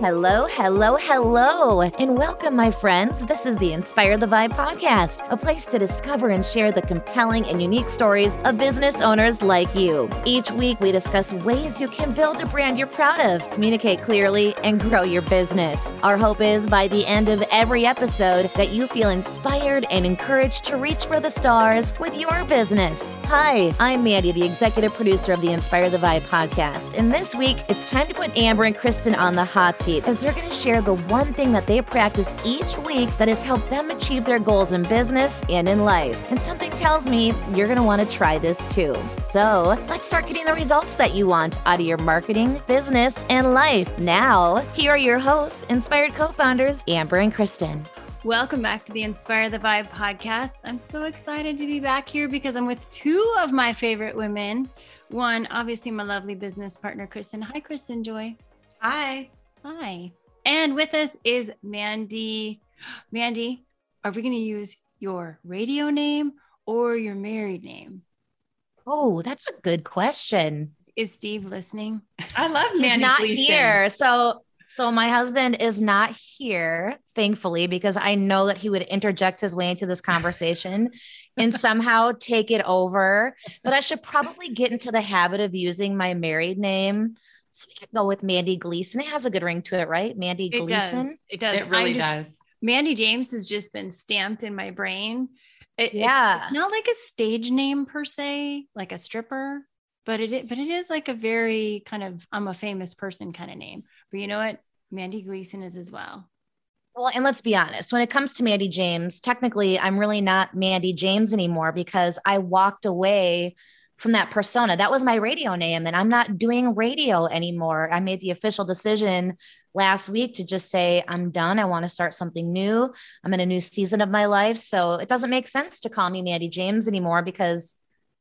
Hello, hello, hello, and welcome, my friends. This is the Inspire the Vibe podcast, a place to discover and share the compelling and unique stories of business owners like you. Each week, we discuss ways you can build a brand you're proud of, communicate clearly, and grow your business. Our hope is by the end of every episode that you feel inspired and encouraged to reach for the stars with your business. Hi, I'm Mandy, the executive producer of the Inspire the Vibe podcast, and this week, it's time to put Amber and Kristen on the hot seat seat as they're going to share the one thing that they practice each week that has helped them achieve their goals in business and in life. And something tells me you're going to want to try this too. So let's start getting the results that you want out of your marketing, business, and life. Now, here are your hosts, inspired co founders, Amber and Kristen. Welcome back to the Inspire the Vibe podcast. I'm so excited to be back here because I'm with two of my favorite women. One, obviously, my lovely business partner, Kristen. Hi, Kristen Joy. Hi. Hi. And with us is Mandy. Mandy, are we going to use your radio name or your married name? Oh, that's a good question. Is Steve listening? I love Mandy. He's not Gleason. here. So so my husband is not here, thankfully, because I know that he would interject his way into this conversation and somehow take it over. But I should probably get into the habit of using my married name so we could go with Mandy Gleason. It has a good ring to it, right? Mandy It Gleason. does. It does. It really just- does. Mandy James has just been stamped in my brain. It- it- Yeah. it's not like a stage name per se, like a stripper, but it but it is like a very kind of I'm a famous person kind of name. But you know what? Mandy Gleason is as well. Well, and let's be honest, when it comes to Mandy James, technically I'm really not Mandy James anymore because I walked away from that persona. That was my radio name, and I'm not doing radio anymore. I made the official decision last week to just say, I'm done. I want to start something new. I'm in a new season of my life. So it doesn't make sense to call me Mandy James anymore because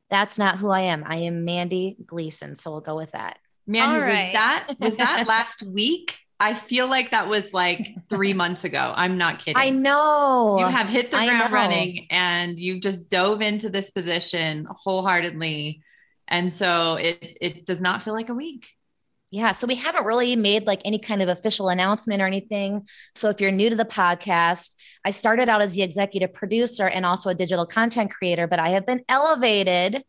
that's not who I am. I am Mandy Gleason. So we'll go with that. Mandy, All right. was that was that last week? I feel like that was like three months ago. I'm not kidding. I know. You have hit the I ground know. running and you've just dove into this position wholeheartedly. And so it it does not feel like a week. Yeah, so we haven't really made like any kind of official announcement or anything. So if you're new to the podcast, I started out as the executive producer and also a digital content creator, but I have been elevated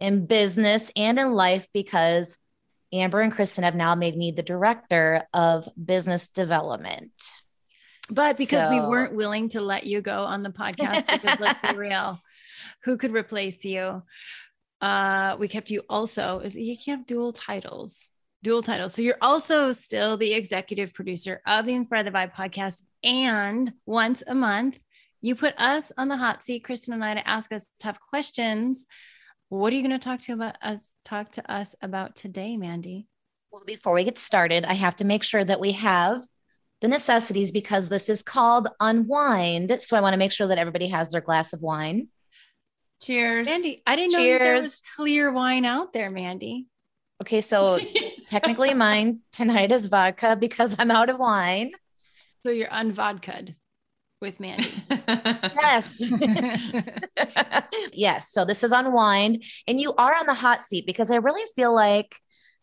in business and in life because Amber and Kristen have now made me the director of business development. But because we weren't willing to let you go on the podcast, because let's be real, who could replace you? Uh, we kept you also, is you can't have dual titles, dual titles. So you're also still the executive producer of the Inspire the Vibe podcast. And once a month, you put us on the hot seat, Kristen and I, to ask us tough questions. What are you going to talk to about us? Talk to us about today, Mandy. Well, before we get started, I have to make sure that we have the necessities because this is called Unwind. So I want to make sure that everybody has their glass of wine. Cheers. Mandy, I didn't know there was clear wine out there, Mandy. Okay, so technically mine tonight is vodka because I'm out of wine. So you're unvodka'd with Mandy. Yes. yes. So this is unwind. And you are on the hot seat because I really feel like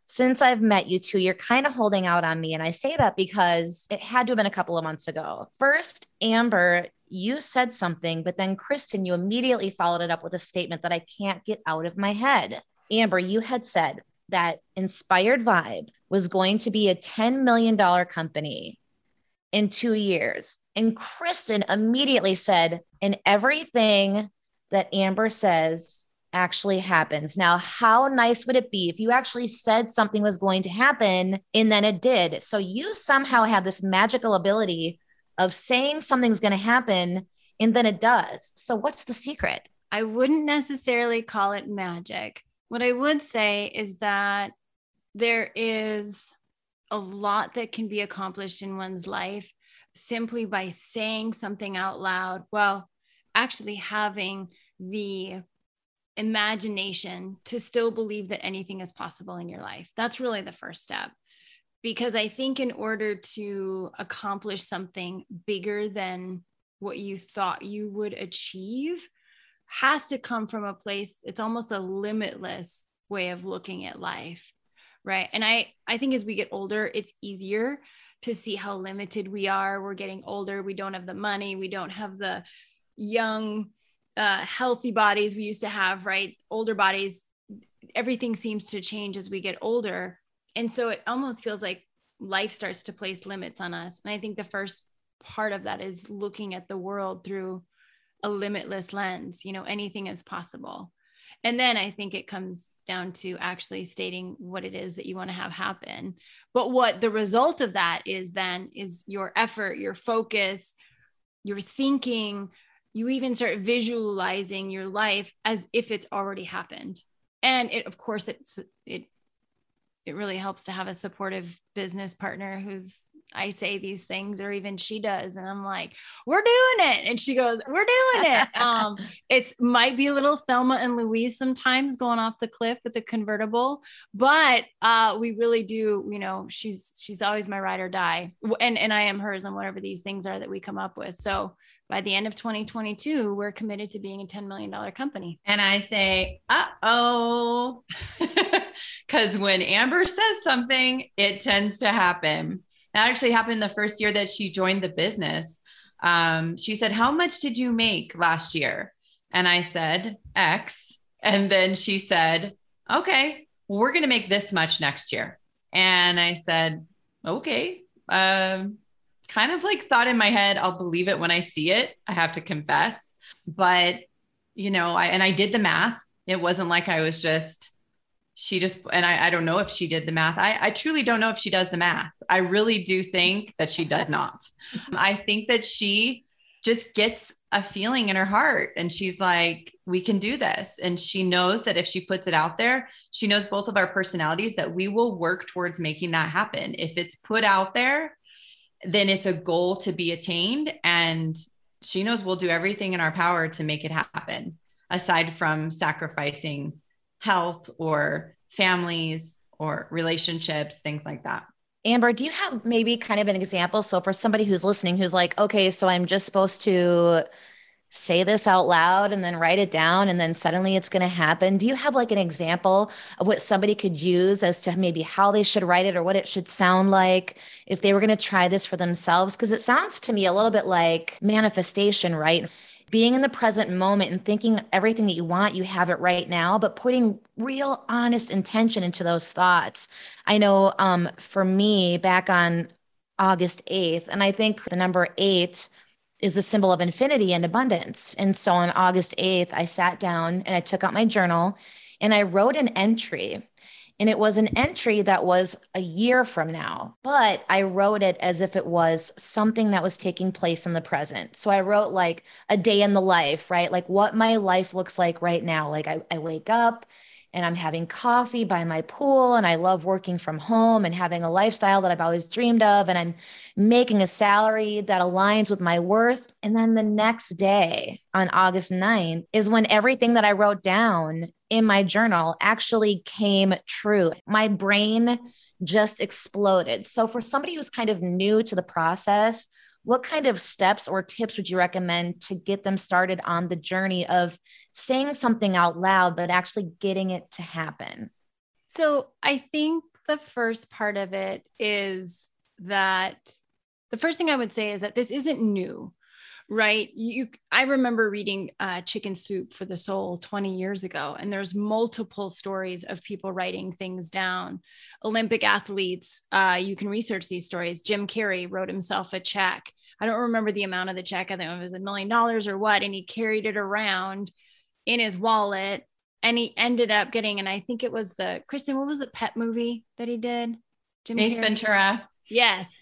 since I've met you two, you're kind of holding out on me. And I say that because it had to have been a couple of months ago. First, Amber, you said something, but then Kristen, you immediately followed it up with a statement that I can't get out of my head. Amber, you had said that Inspired Vibe was going to be a $10 million company in two years. And Kristen immediately said, and everything that Amber says actually happens. Now, how nice would it be if you actually said something was going to happen and then it did? So you somehow have this magical ability of saying something's going to happen and then it does. So what's the secret? I wouldn't necessarily call it magic. What I would say is that there is a lot that can be accomplished in one's life simply by saying something out loud. Well, actually having the imagination to still believe that anything is possible in your life. That's really the first step. Because I think in order to accomplish something bigger than what you thought you would achieve, has to come from a place it's almost a limitless way of looking at life right and i i think as we get older it's easier to see how limited we are. We're getting older. We don't have the money. We don't have the young, uh, healthy bodies we used to have, right? Older bodies. Everything seems to change as we get older. And so it almost feels like life starts to place limits on us. And I think the first part of that is looking at the world through a limitless lens, you know, anything is possible. And then I think it comes down to actually stating what it is that you want to have happen. But what the result of that is then is your effort, your focus, your thinking, you even start visualizing your life as if it's already happened. And it of course it's it it really helps to have a supportive business partner who's I say these things, or even she does. And I'm like, we're doing it. And she goes, we're doing it. um, it's might be a little Thelma and Louise sometimes going off the cliff with the convertible, but uh, we really do, you know, she's she's always my ride or die. And and I am hers on whatever these things are that we come up with. So by the end of 2022, we're committed to being a $10 million company. And I say, uh oh. Because when Amber says something, it tends to happen. That actually happened the first year that she joined the business. Um, she said, How much did you make last year? And I said, X. And then she said, Okay, we're going to make this much next year. And I said, Okay. Um, kind of like thought in my head, I'll believe it when I see it. I have to confess. But, you know, I, and I did the math. It wasn't like I was just she just and I, I don't know if she did the math. I, I truly don't know if she does the math. I really do think that she does not. I think that she just gets a feeling in her heart and she's like we can do this. And she knows that if she puts it out there she knows both of our personalities that we will work towards making that happen. If it's put out there then it's a goal to be attained and she knows we'll do everything in our power to make it happen aside from sacrificing health or families or relationships, things like that. Amber, do you have maybe kind of an example? So, for somebody who's listening who's like, okay, so I'm just supposed to say this out loud and then write it down and then suddenly it's going to happen. Do you have like an example of what somebody could use as to maybe how they should write it or what it should sound like if they were going to try this for themselves? Because it sounds to me a little bit like manifestation, right? Being in the present moment and thinking everything that you want, you have it right now, but putting real honest intention into those thoughts. I know um, for me, back on August 8th, and I think the number eight is the symbol of infinity and abundance. And so on August 8th, I sat down and I took out my journal and I wrote an entry and it was an entry that was a year from now, but I wrote it as if it was something that was taking place in the present. So I wrote like a day in the life, right? Like what my life looks like right now. Like I, I wake up and I'm having coffee by my pool and I love working from home and having a lifestyle that I've always dreamed of. And I'm making a salary that aligns with my worth. And then the next day on August 9th is when everything that I wrote down in my journal actually came true. My brain just exploded. So, for somebody who's kind of new to the process, what kind of steps or tips would you recommend to get them started on the journey of saying something out loud, but actually getting it to happen? So, I think the first part of it is that the first thing I would say is that this isn't new right? You i remember reading uh, chicken soup for the soul 20 years ago and there's multiple stories of people writing things down. Olympic athletes uh, you can research these stories. Jim carrey wrote himself a check. I don't remember the amount of the check i think it was a million dollars or what and he carried it around in his wallet and he ended up getting and i think it was the kristen what was the pet movie that he did? Jim ace ventura. Yes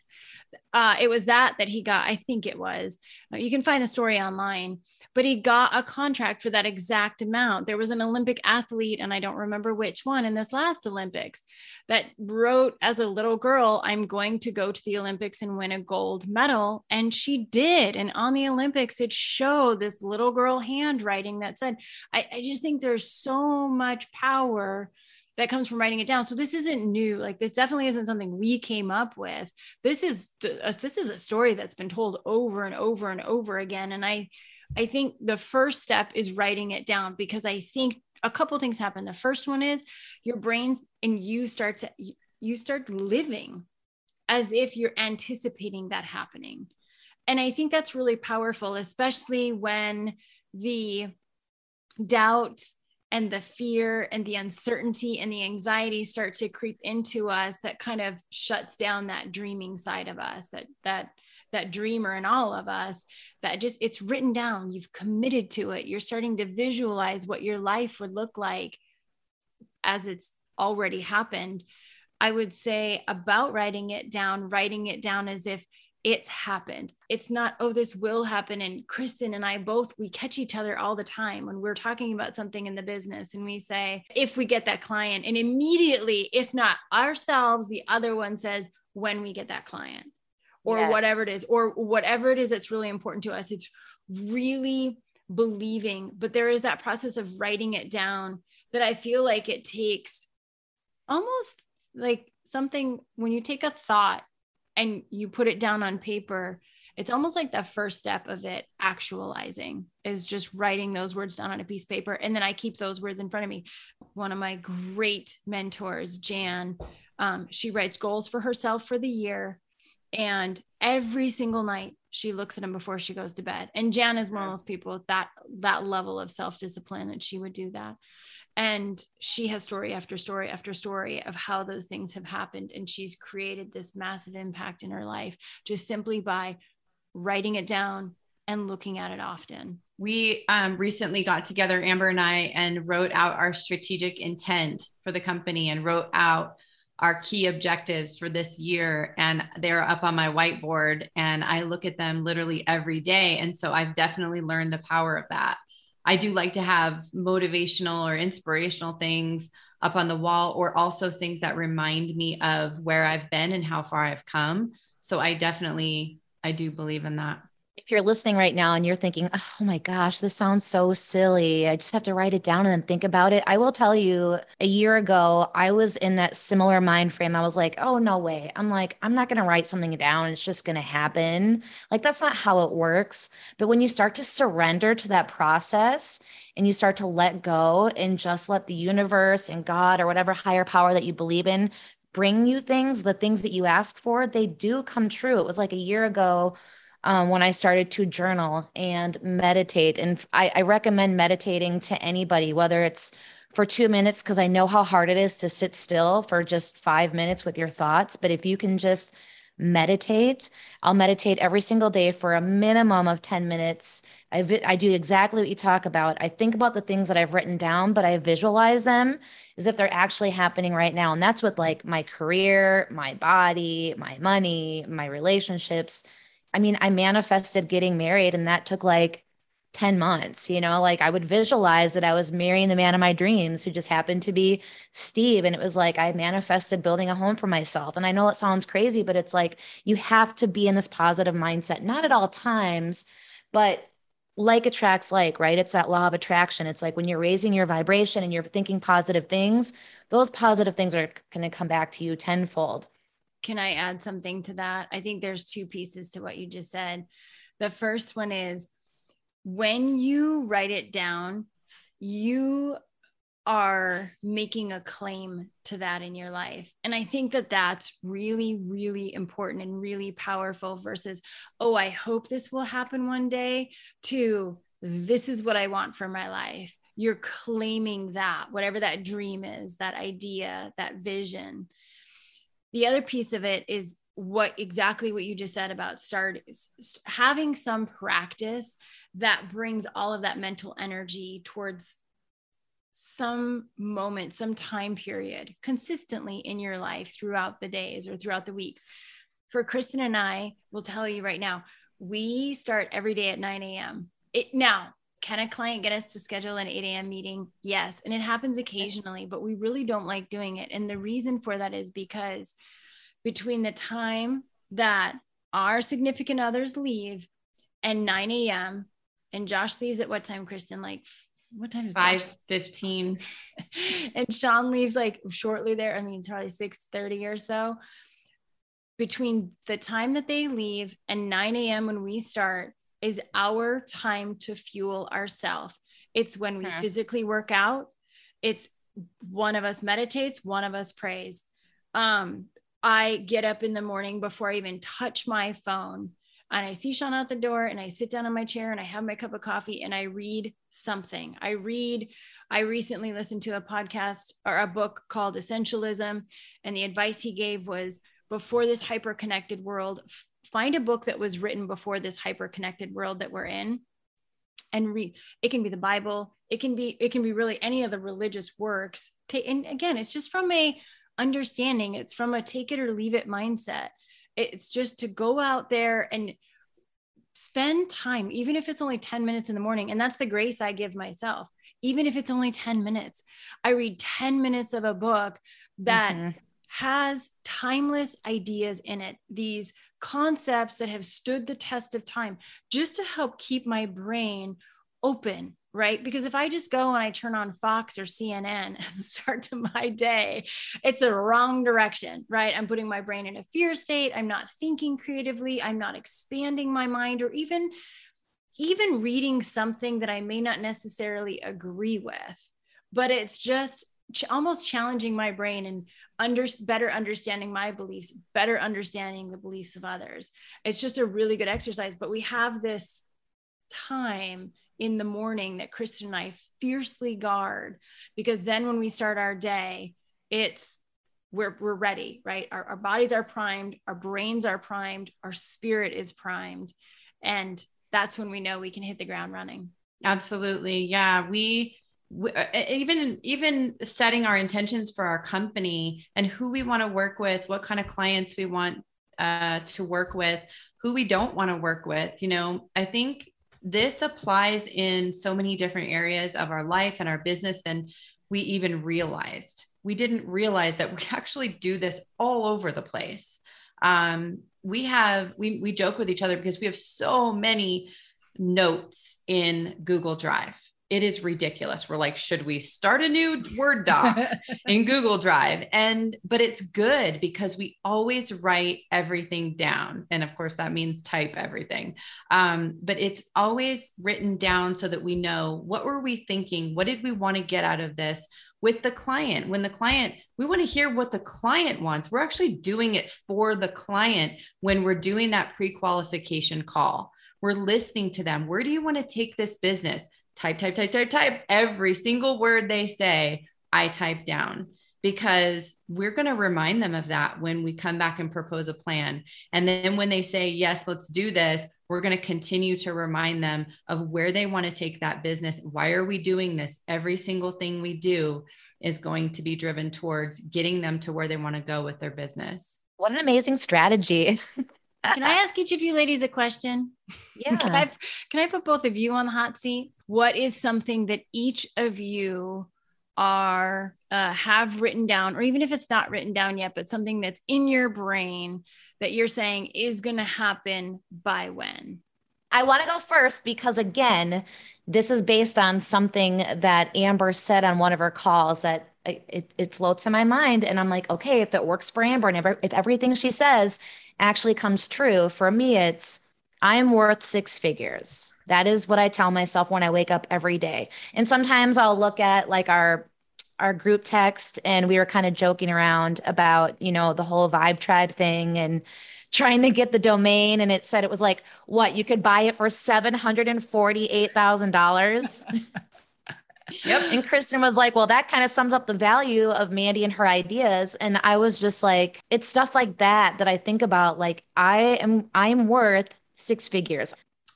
uh, it was that that he got i think it was uh, you can find a story online but he got a contract for that exact amount. There was an olympic athlete and i don't remember which one in this last olympics that wrote as a little girl i'm going to go to the olympics and win a gold medal and she did. And on the olympics it showed this little girl handwriting that said i, I just think there's so much power that comes from writing it down. So this isn't new. Like this definitely isn't something we came up with. This is uh, this is a story that's been told over and over and over again. And I I think the first step is writing it down because I think a couple things happen. The first one is your brains and you start to you start living as if you're anticipating that happening. And I think that's really powerful, especially when the doubt and the fear and the uncertainty and the anxiety start to creep into us that kind of shuts down that dreaming side of us that that that dreamer in all of us that just it's written down. You've committed to it. You're starting to visualize what your life would look like as it's already happened. I would say about writing it down writing it down as if it's happened. It's not, oh, this will happen. And Kristen and I both, we catch each other all the time when we're talking about something in the business and we say, if we get that client, and immediately, if not ourselves, the other one says, when we get that client or yes. whatever it is, or whatever it is that's really important to us. It's really believing, but there is that process of writing it down that I feel like it takes almost like something when you take a thought and you put it down on paper it's almost like the first step of it actualizing is just writing those words down on a piece of paper. And then i keep those words in front of me. One of my great mentors jan um, she writes goals for herself for the year. And every single night she looks at them before she goes to bed. And jan is one of those people with that that level of self-discipline that she would do that and she has story after story after story of how those things have happened. And she's created this massive impact in her life just simply by writing it down and looking at it often. We um, recently got together amber and i and wrote out our strategic intent for the company and wrote out our key objectives for this year. And they're up on my whiteboard and i look at them literally every day. And so i've definitely learned the power of that I do like to have motivational or inspirational things up on the wall, or also things that remind me of where I've been and how far I've come. So I definitely, I do believe in that if you're listening right now and you're thinking, oh my gosh, this sounds so silly, I just have to write it down and then think about it. I will tell you, a year ago, I was in that similar mind frame. I was like, oh, no way. I'm like, I'm not going to write something down. It's just going to happen. Like, that's not how it works. But when you start to surrender to that process and you start to let go and just let the universe and God or whatever higher power that you believe in bring you things, the things that you ask for, they do come true. It was like a year ago um, when I started to journal and meditate. And I, I recommend meditating to anybody, whether it's for two minutes, because I know how hard it is to sit still for just five minutes with your thoughts. But if you can just meditate, I'll meditate every single day for a minimum of 10 minutes. I, vi- I do exactly what you talk about. I think about the things that I've written down, but I visualize them as if they're actually happening right now. And that's with like my career, my body, my money, my relationships I mean, I manifested getting married and that took like 10 months, you know, like I would visualize that I was marrying the man of my dreams who just happened to be Steve. And it was like I manifested building a home for myself. And I know it sounds crazy, but it's like you have to be in this positive mindset, not at all times, but like attracts like, right? It's that law of attraction. It's like when you're raising your vibration and you're thinking positive things, those positive things are going to come back to you tenfold can I add something to that? I think there's two pieces to what you just said. The first one is when you write it down, you are making a claim to that in your life. And I think that that's really, really important and really powerful versus, oh, I hope this will happen one day, to this is what I want for my life. You're claiming that, whatever that dream is, that idea, that vision the other piece of it is what exactly what you just said about start having some practice that brings all of that mental energy towards some moment, some time period consistently in your life throughout the days or throughout the weeks. For Kristen and I, will tell you right now, we start every day at 9 a.m. It now can a client get us to schedule an 8 a.m. meeting? Yes. And it happens occasionally, but we really don't like doing it. And the reason for that is because between the time that our significant others leave and 9 a.m. and Josh leaves at what time, Kristen? Like what time is 5 15 and Sean leaves like shortly there. I mean, it's probably 6 30 or so. Between the time that they leave and 9 a.m. when we start, is our time to fuel ourselves. It's when we huh. physically work out. It's one of us meditates, one of us prays. Um, I get up in the morning before I even touch my phone and I see Sean out the door and I sit down in my chair and I have my cup of coffee and I read something. I read, I recently listened to a podcast or a book called Essentialism. And the advice he gave was before this hyper connected world, find a book that was written before this hyper connected world that we're in and read. It can be the Bible. It can be, it can be really any of the religious works. And again, it's just from a understanding. It's from a take it or leave it mindset. It's just to go out there and spend time, even if it's only 10 minutes in the morning. And that's the grace I give myself. Even if it's only 10 minutes, I read 10 minutes of a book that mm-hmm. has timeless ideas in it, these concepts that have stood the test of time, just to help keep my brain open right? Because if I just go and I turn on Fox or CNN as the start to my day, it's a wrong direction, right? I'm putting my brain in a fear state. I'm not thinking creatively. I'm not expanding my mind or even even reading something that I may not necessarily agree with, but it's just ch- almost challenging my brain and under better understanding my beliefs, better understanding the beliefs of others. It's just a really good exercise, but we have this time in the morning that Kristen and I fiercely guard because then when we start our day, it's we're, we're ready, right? Our, our bodies are primed, our brains are primed, our spirit is primed. And that's when we know we can hit the ground running. Absolutely. Yeah. We, even even setting our intentions for our company and who we want to work with, what kind of clients we want uh, to work with, who we don't want to work with. You know, I think this applies in so many different areas of our life and our business than we even realized. We didn't realize that we actually do this all over the place. Um, we have we we joke with each other because we have so many notes in Google Drive it is ridiculous. We're like, should we start a new Word doc in Google Drive? And, but it's good because we always write everything down. And of course, that means type everything. Um, but it's always written down so that we know what were we thinking? What did we want to get out of this? With the client, when the client, we want to hear what the client wants. We're actually doing it for the client when we're doing that pre qualification call. We're listening to them. Where do you want to take this business? Type, type, type, type, type. Every single word they say, I type down because we're going to remind them of that when we come back and propose a plan. And then when they say, yes, let's do this, we're going to continue to remind them of where they want to take that business. Why are we doing this? Every single thing we do is going to be driven towards getting them to where they want to go with their business. What an amazing strategy. Can I ask each of you ladies a question? Yeah. Can I can I put both of you on the hot seat? What is something that each of you are uh, have written down, or even if it's not written down yet, but something that's in your brain that you're saying is going to happen by when? I want to go first because again, this is based on something that Amber said on one of her calls that it, it floats in my mind and i'm like okay if it works for amber and if, if everything she says actually comes true for me it's i'm worth six figures. That is what i tell myself when i wake up every day. And sometimes i'll look at like our our group text and we were kind of joking around about you know the whole vibe tribe thing and trying to get the domain and it said it was like what you could buy it for $748,000 Yep. And Kristen was like, well, that kind of sums up the value of Mandy and her ideas. And I was just like, it's stuff like that that I think about. Like, I am, I'm worth six figures.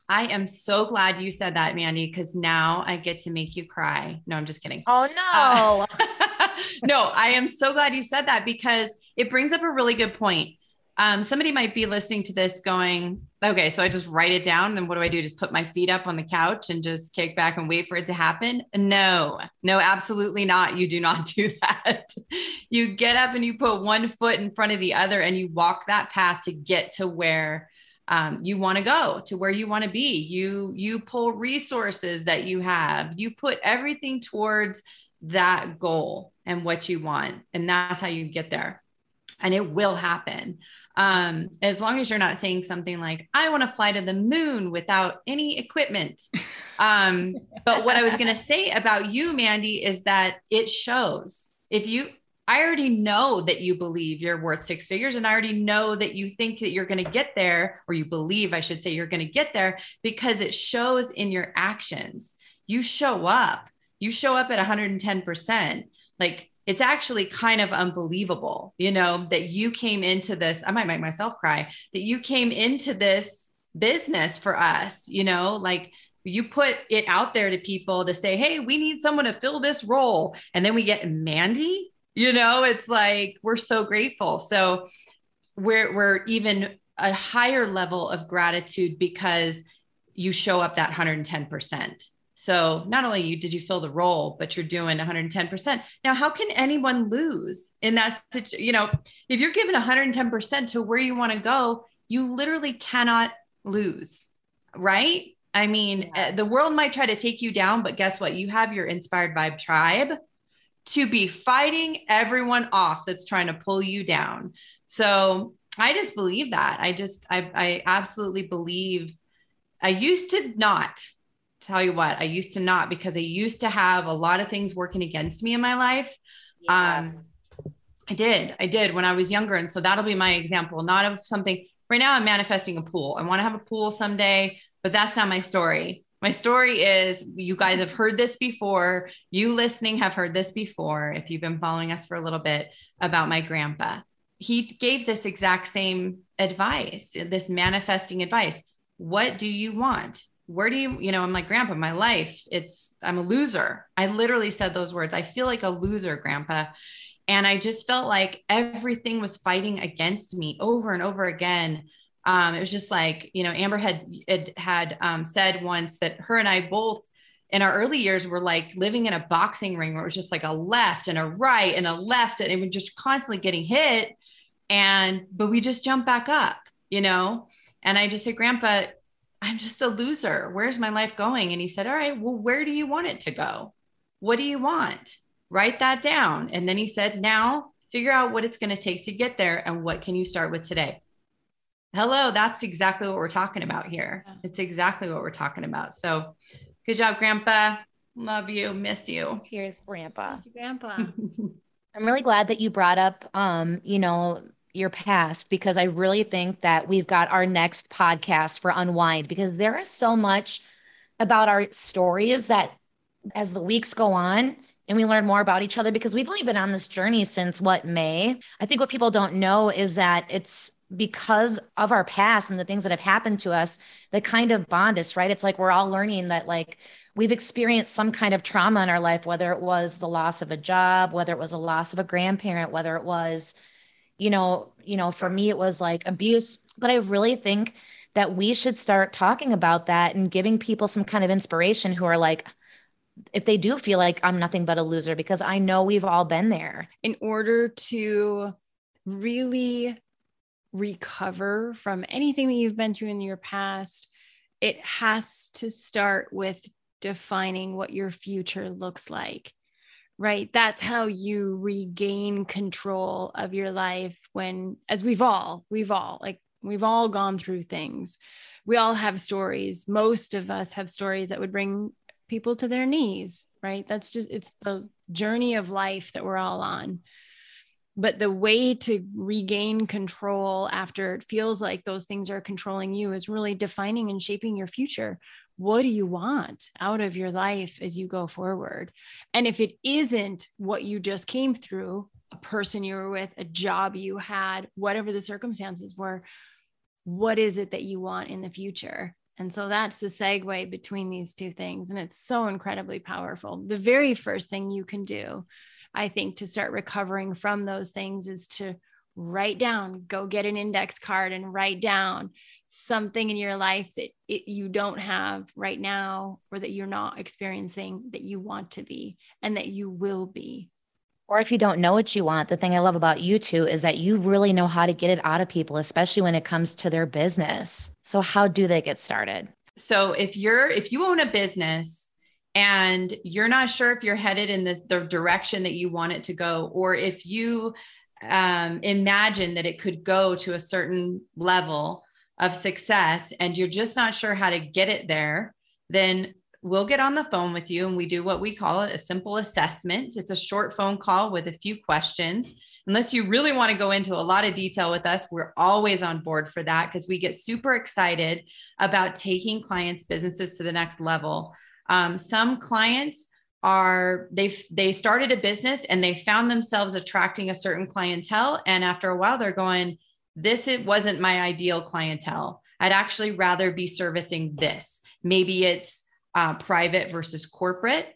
I am so glad you said that, Mandy, because now I get to make you cry. No, I'm just kidding. Oh, no. Uh, no, I am so glad you said that because it brings up a really good point um, somebody might be listening to this going, okay, so I just write it down. Then what do I do? Just put my feet up on the couch and just kick back and wait for it to happen? No, no, absolutely not. You do not do that. you get up and you put one foot in front of the other and you walk that path to get to where um, you want to go to where you want to be you you pull resources that you have you put everything towards that goal and what you want and that's how you get there and it will happen um, as long as you're not saying something like, I want to fly to the moon without any equipment. Um, but what I was going to say about you, Mandy, is that it shows if you, I already know that you believe you're worth six figures. And I already know that you think that you're going to get there, or you believe, I should say, you're going to get there because it shows in your actions. You show up, you show up at 110%. Like it's actually kind of unbelievable, you know, that you came into this. I might make myself cry that you came into this business for us, you know, like you put it out there to people to say, hey, we need someone to fill this role. And then we get Mandy, you know, it's like we're so grateful. So we're we're even a higher level of gratitude because you show up that 110%. So not only you did you fill the role, but you're doing 110%. Now, how can anyone lose in that situation? You know, if you're given 110% to where you want to go, you literally cannot lose, right? I mean, yeah. Uh, the world might try to take you down, but guess what? You have your inspired vibe tribe to be fighting everyone off that's trying to pull you down. So I just believe that. I just, I, I absolutely believe. I used to not tell you what, I used to not because I used to have a lot of things working against me in my life. Yeah. Um, I did, I did when I was younger. And so that'll be my example, not of something right now. I'm manifesting a pool. I want to have a pool someday but that's not my story. My story is you guys have heard this before. You listening have heard this before if you've been following us for a little bit about my grandpa. He gave this exact same advice, this manifesting advice. What do you want? Where do you, you know, I'm like, Grandpa, my life, it's, I'm a loser. I literally said those words. I feel like a loser, Grandpa. And I just felt like everything was fighting against me over and over again um, it was just like you know amber had had, um, said once that her and i both in our early years were like living in a boxing ring where it was just like a left and a right and a left and we were just constantly getting hit and but we just jump back up you know and i just said grandpa i'm just a loser where's my life going and he said all right well where do you want it to go what do you want write that down and then he said now figure out what it's going to take to get there and what can you start with today hello, that's exactly what we're talking about here. It's exactly what we're talking about. So good job, Grandpa. Love you. Miss you. Here's Grandpa. Miss you, Grandpa. I'm really glad that you brought up, um, you know, your past because I really think that we've got our next podcast for Unwind because there is so much about our stories that as the weeks go on and we learn more about each other because we've only been on this journey since what May. I think what people don't know is that it's because of our past and the things that have happened to us that kind of bond us, right? It's like we're all learning that like we've experienced some kind of trauma in our life, whether it was the loss of a job, whether it was a loss of a grandparent, whether it was, you know, you know, for me it was like abuse. But I really think that we should start talking about that and giving people some kind of inspiration who are like, if they do feel like I'm nothing but a loser, because I know we've all been there. In order to really recover from anything that you've been through in your past, it has to start with defining what your future looks like. Right. That's how you regain control of your life when, as we've all, we've all, like, we've all gone through things. We all have stories. Most of us have stories that would bring people to their knees. Right. That's just, it's the journey of life that we're all on but the way to regain control after it feels like those things are controlling you is really defining and shaping your future what do you want out of your life as you go forward? And if it isn't what you just came through a person you were with a job you had whatever the circumstances were what is it that you want in the future? And so that's the segue between these two things and it's so incredibly powerful. The very first thing you can do I think, to start recovering from those things is to write down, go get an index card and write down something in your life that it, you don't have right now or that you're not experiencing that you want to be and that you will be. Or if you don't know what you want, the thing I love about you two is that you really know how to get it out of people, especially when it comes to their business. So, how do they get started? So, if you're, if you own a business, and you're not sure if you're headed in the, the direction that you want it to go, or if you um, imagine that it could go to a certain level of success and you're just not sure how to get it there, then we'll get on the phone with you and we do what we call it a simple assessment. It's a short phone call with a few questions. Unless you really want to go into a lot of detail with us, we're always on board for that because we get super excited about taking clients' businesses to the next level. Um, some clients are they they started a business and they found themselves attracting a certain clientele. And after a while they're going this it wasn't my ideal clientele. I'd actually rather be servicing this. Maybe it's uh, private versus corporate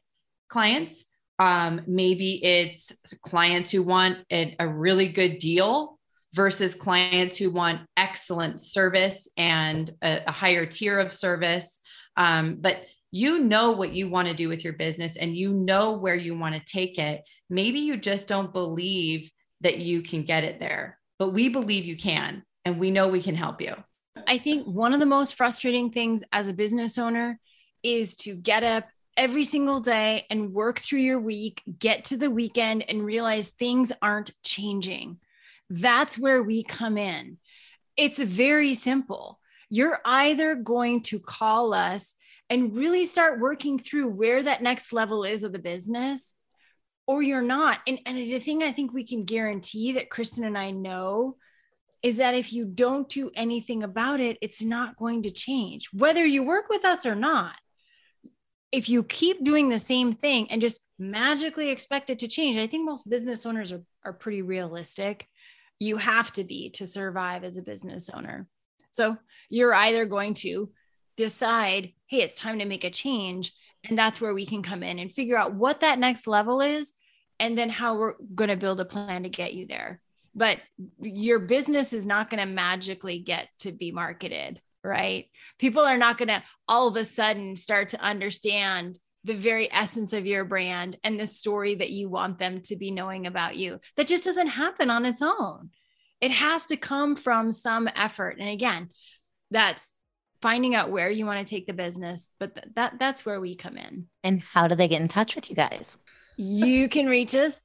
clients. Um, maybe it's clients who want a, a really good deal versus clients who want excellent service and a, a higher tier of service. Um, but you know what you want to do with your business and you know where you want to take it. Maybe you just don't believe that you can get it there, but we believe you can and we know we can help you. I think one of the most frustrating things as a business owner is to get up every single day and work through your week, get to the weekend and realize things aren't changing. That's where we come in. It's very simple. You're either going to call us and really start working through where that next level is of the business or you're not. And, and the thing I think we can guarantee that Kristen and I know is that if you don't do anything about it, it's not going to change, whether you work with us or not. If you keep doing the same thing and just magically expect it to change, I think most business owners are, are pretty realistic. You have to be to survive as a business owner. So you're either going to decide, hey, it's time to make a change. And that's where we can come in and figure out what that next level is and then how we're going to build a plan to get you there. But your business is not going to magically get to be marketed, right? People are not going to all of a sudden start to understand the very essence of your brand and the story that you want them to be knowing about you. That just doesn't happen on its own. It has to come from some effort. And again, that's finding out where you want to take the business but th- that that's where we come in. And how do they get in touch with you guys? You can reach us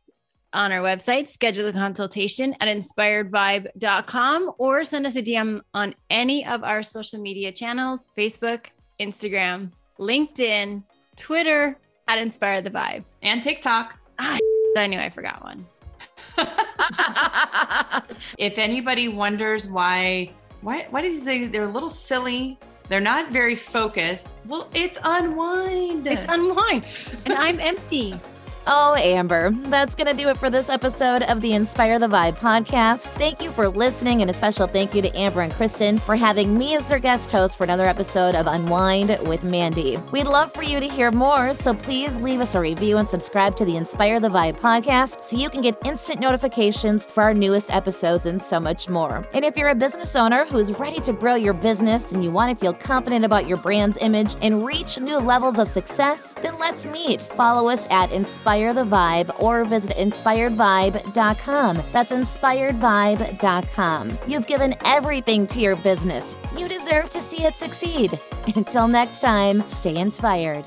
on our website schedule a consultation at inspiredvibe.com or send us a dm on any of our social media channels facebook instagram linkedin twitter at inspire the vibe and tiktok. Ah, i knew i forgot one. If anybody wonders why why, why did he say they're a little silly? They're not very focused. Well, it's unwind. It's unwind. And I'm empty. Oh, Amber, that's going to do it for this episode of the Inspire the Vibe podcast. Thank you for listening, and a special thank you to Amber and Kristen for having me as their guest host for another episode of Unwind with Mandy. We'd love for you to hear more, so please leave us a review and subscribe to the Inspire the Vibe podcast so you can get instant notifications for our newest episodes and so much more. And if you're a business owner who's ready to grow your business and you want to feel confident about your brand's image and reach new levels of success, then let's meet. Follow us at Inspire Inspire the Vibe or visit inspiredvibe.com. That's inspiredvibe.com. You've given everything to your business. You deserve to see it succeed. Until next time, stay inspired.